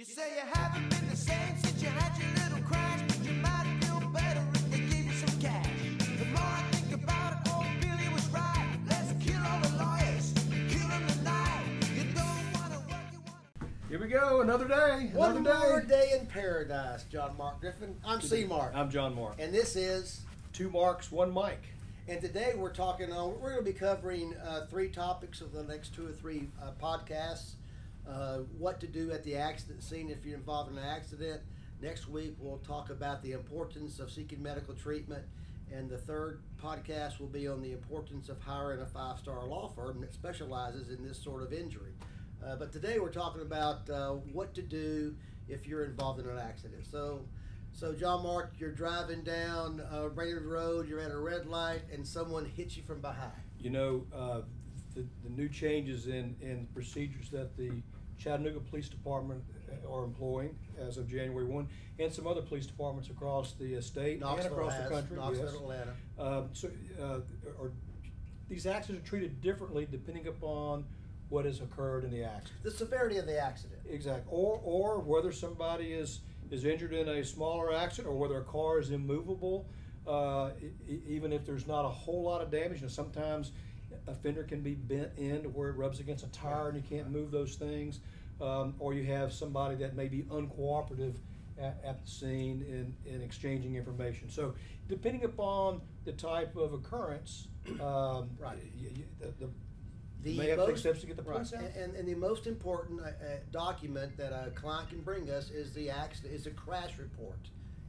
You say you haven't been the same since you had your little crash, but you might feel better if they gave you some cash. The more I think about it, old Billy was right. Let's kill all the lawyers, kill them tonight. You don't wanna work, you wanna. Here we go, another day. Another One another more day in paradise, John Mark Griffin. I'm C Mark. I'm John Mark. And this is, Two marks, one mic. and today we're talking on, we're going to be covering uh, three topics of the next two or three uh, podcasts. Uh, what to do at the accident scene if you're involved in an accident. Next week we'll talk about the importance of seeking medical treatment. And the third podcast will be on the importance of hiring a five star law firm that specializes in this sort of injury. Uh, but today we're talking about uh, what to do if you're involved in an accident. So, so John Mark, you're driving down uh, Brainerd Road, you're at a red light, and someone hits you from behind. You know, uh, the, the new changes in, in procedures that the Chattanooga Police Department are employing as of January 1, and some other police departments across the uh, state and Knoxville across has, the country. Knoxville, yes. Atlanta. Um, so, uh, are, these accidents are treated differently depending upon what has occurred in the accident. The severity of the accident. Exactly. Or, or whether somebody is, is injured in a smaller accident or whether a car is immovable, uh, e- even if there's not a whole lot of damage. And sometimes a fender can be bent in to where it rubs against a tire and you can't move those things. Um, or you have somebody that may be uncooperative at, at the scene in, in exchanging information. So depending upon the type of occurrence, um, Right. y- y- the, the, The may have most- steps to get the right. out. And, and the most important uh, uh, document that a client can bring us is the accident is a crash report.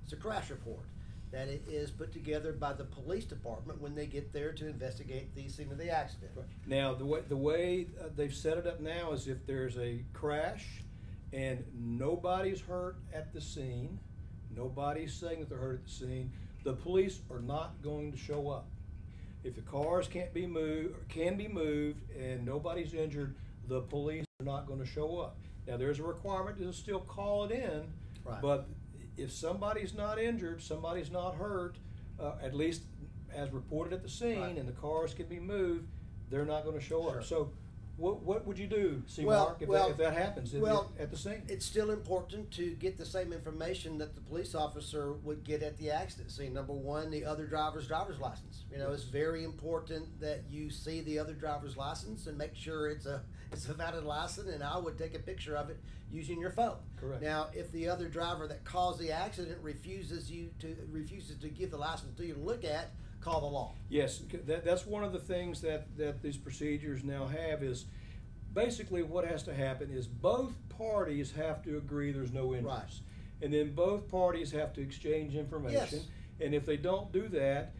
It's a crash report that it is put together by the police department when they get there to investigate the scene of the accident. Now, the way, the way uh, they've set it up now is if there's a crash and nobody's hurt at the scene, nobody's saying that they're hurt at the scene, the police are not going to show up. If the cars can't be moved, can be moved, and nobody's injured, the police are not going to show up. Now, there's a requirement to still call it in, Right. but if somebody's not injured, somebody's not hurt, uh, at least as reported at the scene, Right. and the cars can be moved, they're not going to show Sure. up. So, what what would you do, C. Well- Mark, if, well- that, if that happens well, at the scene? It's still important to get the same information that the police officer would get at the accident scene. Number one, the other driver's driver's license. You know, it's very important that you see the other driver's license and make sure it's a it's a valid license. And I would take a picture of it using your phone. Correct. Now, if the other driver that caused the accident refuses you to refuses to give the license to you to look at, call the law. Yes, that, that's one of the things that, that these procedures now have is basically what has to happen is both parties have to agree there's no injuries. Right. And then both parties have to exchange information. Yes. And if they don't do that,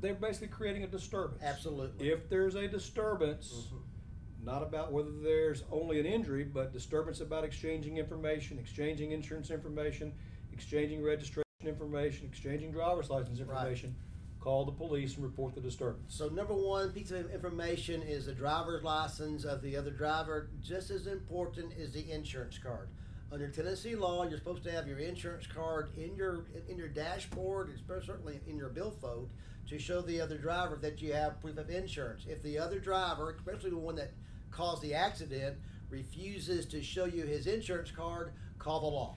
they're basically creating a disturbance. Absolutely. If there's a disturbance, Mhm. not about whether there's only an injury, but disturbance about exchanging information, exchanging insurance information, exchanging registration information, exchanging driver's license Right. Call the police and report the disturbance. So number one piece of information is the driver's license of the other driver. Just as important is the insurance card. Under Tennessee law, you're supposed to have your insurance card in your in your dashboard, and certainly in your billfold, to show the other driver that you have proof of insurance. If the other driver, especially the one that caused the accident, refuses to show you his insurance card, call the law.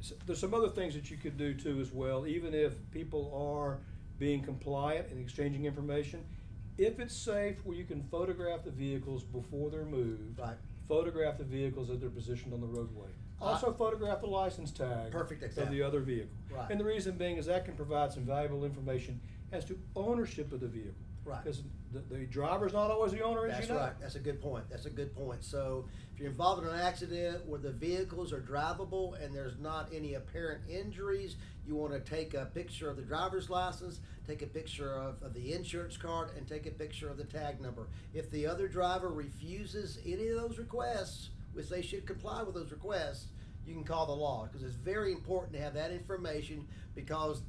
S- There's some other things that you could do too as well, even if people are being compliant and exchanging information. If it's safe where you can photograph the vehicles before they're moved, Right. photograph the vehicles as they're positioned on the roadway. Also photograph the license tag Perfect of example. the other vehicle. Right. And the reason being is that can provide some valuable information as to ownership of the vehicle. Right. Because the, the driver's not always the owner, as That's you know. right. That's a good point. That's a good point. So if you're involved in an accident where the vehicles are drivable and there's not any apparent injuries, you want to take a picture of the driver's license, take a picture of, of the insurance card, and take a picture of the tag number. If the other driver refuses any of those requests, which they should comply with those requests, you can call the law because it's very important to have that information because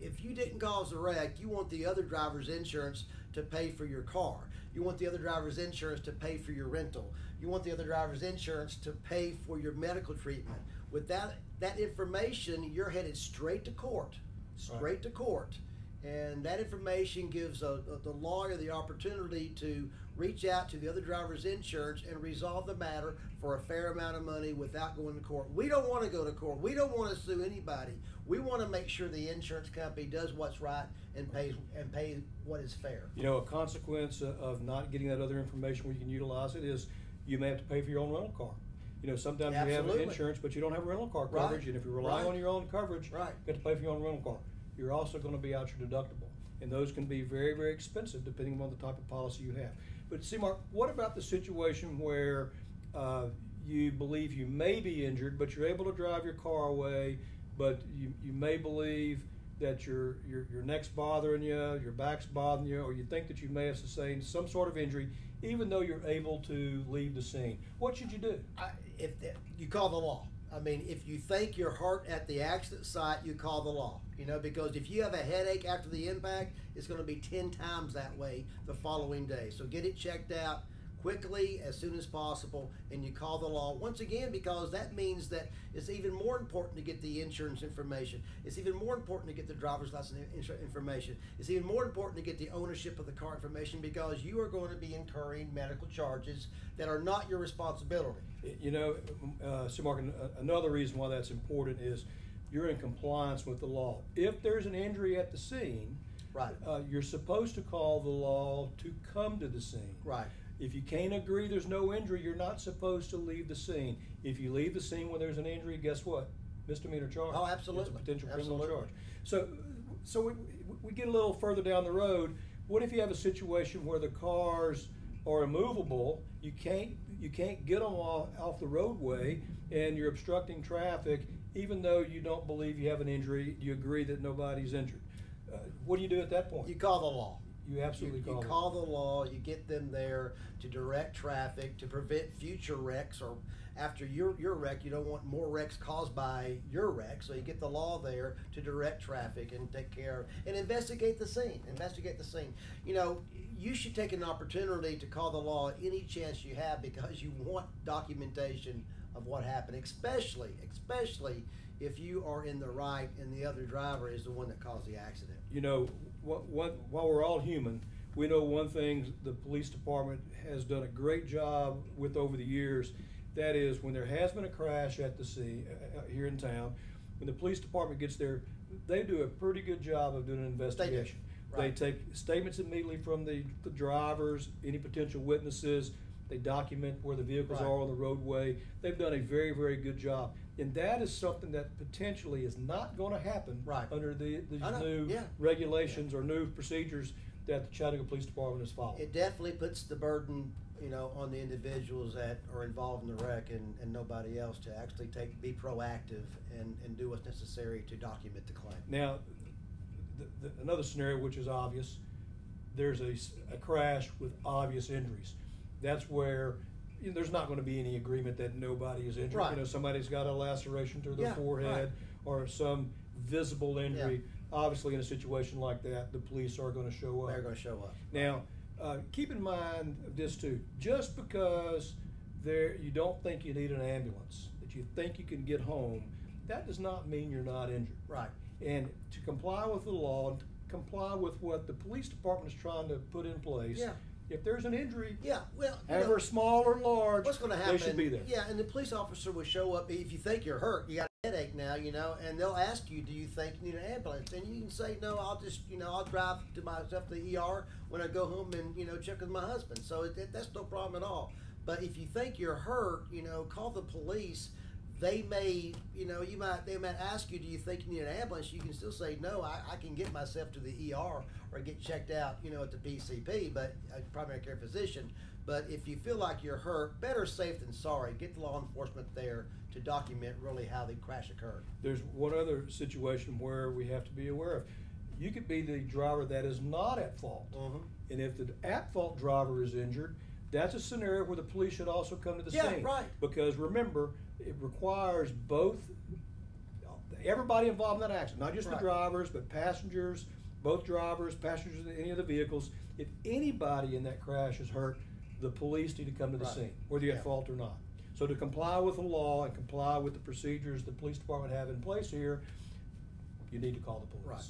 if you didn't cause the wreck, you want the other driver's insurance to pay for your car. You want the other driver's insurance to pay for your rental. You want the other driver's insurance to pay for your medical treatment. With that that information, you're headed straight to court, straight to court, And that information gives a, a- the lawyer the opportunity to reach out to the other driver's insurance and resolve the matter for a fair amount of money without going to court. We don't want to go to court. We don't want to sue anybody. We want to make sure the insurance company does what's right and pays and pays what is fair. You know, a consequence of- not getting that other information where you can utilize it is you may have to pay for your own rental car. You know, sometimes you have insurance, but you don't have rental car Right. coverage, and if you rely Right. on your own coverage, Right. you have got to pay for your own rental car. You're also gonna be out your deductible, and those can be very, very expensive depending on the type of policy you have. But see, Mark, what about the situation where, uh, you believe you may be injured, but you're able to drive your car away, but you, you may believe that your, your, your neck's bothering you, your back's bothering you, or you think that you may have sustained some sort of injury, even though you're able to leave the scene. What should you do? I, if you call the law. I mean, if you think you're hurt at the accident site, you call the law. You know, because if you have a headache after the impact, it's going to be ten times that way the following day. So get it checked out quickly as soon as possible, and you call the law once again because that means that it's even more important to get the insurance information. It's even more important to get the driver's license information. It's even more important to get the ownership of the car information because you are going to be incurring medical charges that are not your responsibility. You know, uh, so Mark, another reason why that's important is you're in compliance with the law. If there's an injury at the scene, Right. uh, you're supposed to call the law to come to the scene. Right. If you can't agree there's no injury, you're not supposed to leave the scene. If you leave the scene when there's an injury, guess what? Misdemeanor charge. Oh, absolutely. It's a potential criminal Absolutely. charge. So, so we, we get a little further down the road. What if you have a situation where the cars are immovable? You can't you can't get them off, off the roadway, and you're obstructing traffic, even though you don't believe you have an injury. You agree that nobody's injured. Uh, what do you do at that point? You call the law. You absolutely you, call. you call the law. You get them there to direct traffic to prevent future wrecks or after your your wreck. You don't want more wrecks caused by your wreck, so you get the law there to direct traffic and take care of and investigate the scene. Investigate the scene. You know, you should take an opportunity to call the law any chance you have because you want documentation of what happened, especially especially if you are in the right and the other driver is the one that caused the accident. you know, what, what, while we're all human, we know one thing the police department has done a great job with over the years. That is, when there has been a crash at the scene uh, uh, here in town, when the police department gets there, they do a pretty good job of doing an investigation. They, Right. take statements immediately from the, the drivers, any potential witnesses. They document where the vehicles Right. are on the roadway. They've done a very, very good job. And that is something that potentially is not going to happen Right. under the, these new yeah. regulations or new procedures that the Chattanooga Police Department is following. It definitely puts the burden, you know, on the individuals that are involved in the wreck and, and nobody else to actually take, be proactive and, and do what's necessary to document the claim. Now, the, the, another scenario which is obvious, there's a crash with obvious injuries. That's where you know, there's not going to be any agreement that nobody is injured. Right. You know, somebody's got a laceration through their Yeah, forehead right. or some visible injury. Obviously, in a situation like that, the police are going to show up. They're gonna show up. Now, uh, keep in mind this too. Just because there you don't think you need an ambulance, that you think you can get home, that does not mean you're not injured. Right. And to comply with the law, comply with what the police department is trying to put in place. Yeah. If there's an injury, Yeah, well. you know, small or large, What's gonna happen? they should be there. Yeah, and the police officer will show up if you think you're hurt, you got a headache now, you know, and they'll ask you, do you think you need an ambulance? And you can say, no, I'll just, you know, I'll drive to myself to the ER when I go home and, you know, check with my husband. So it, it- that's no problem at all. But if you think you're hurt, you know, call the police. They may, you know, you might, they might ask you, do you think you need an ambulance? You can still say, no, I, I can get myself to the ER or get checked out, you know, at the PCP, but a primary care physician. But if you feel like you're hurt, better safe than sorry. Get the law enforcement there to document really how the crash occurred. There's one other situation where we have to be aware of. You could be the driver that is not at fault. Mhm. And if the at-fault driver is injured, that's a scenario where the police should also come to the Yeah, scene. right. Because remember, it requires both, everybody involved in that accident, not just the drivers, but passengers, both drivers, passengers in any of the vehicles. If anybody in that crash is hurt, the police need to come to the Right. scene, whether you're Yeah. at fault or not. So to comply with the law and comply with the procedures the police department have in place here, you need to call the police. Right.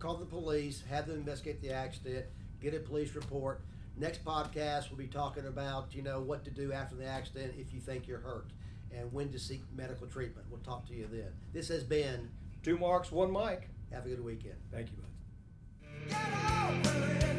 call the police, have them investigate the accident, get a police report. Next podcast, we'll be talking about, you know, what to do after the accident if you think you're hurt and when to seek medical treatment. We'll talk to you then. This has been Two Marks, One Mic. Have a good weekend. Thank you, bud.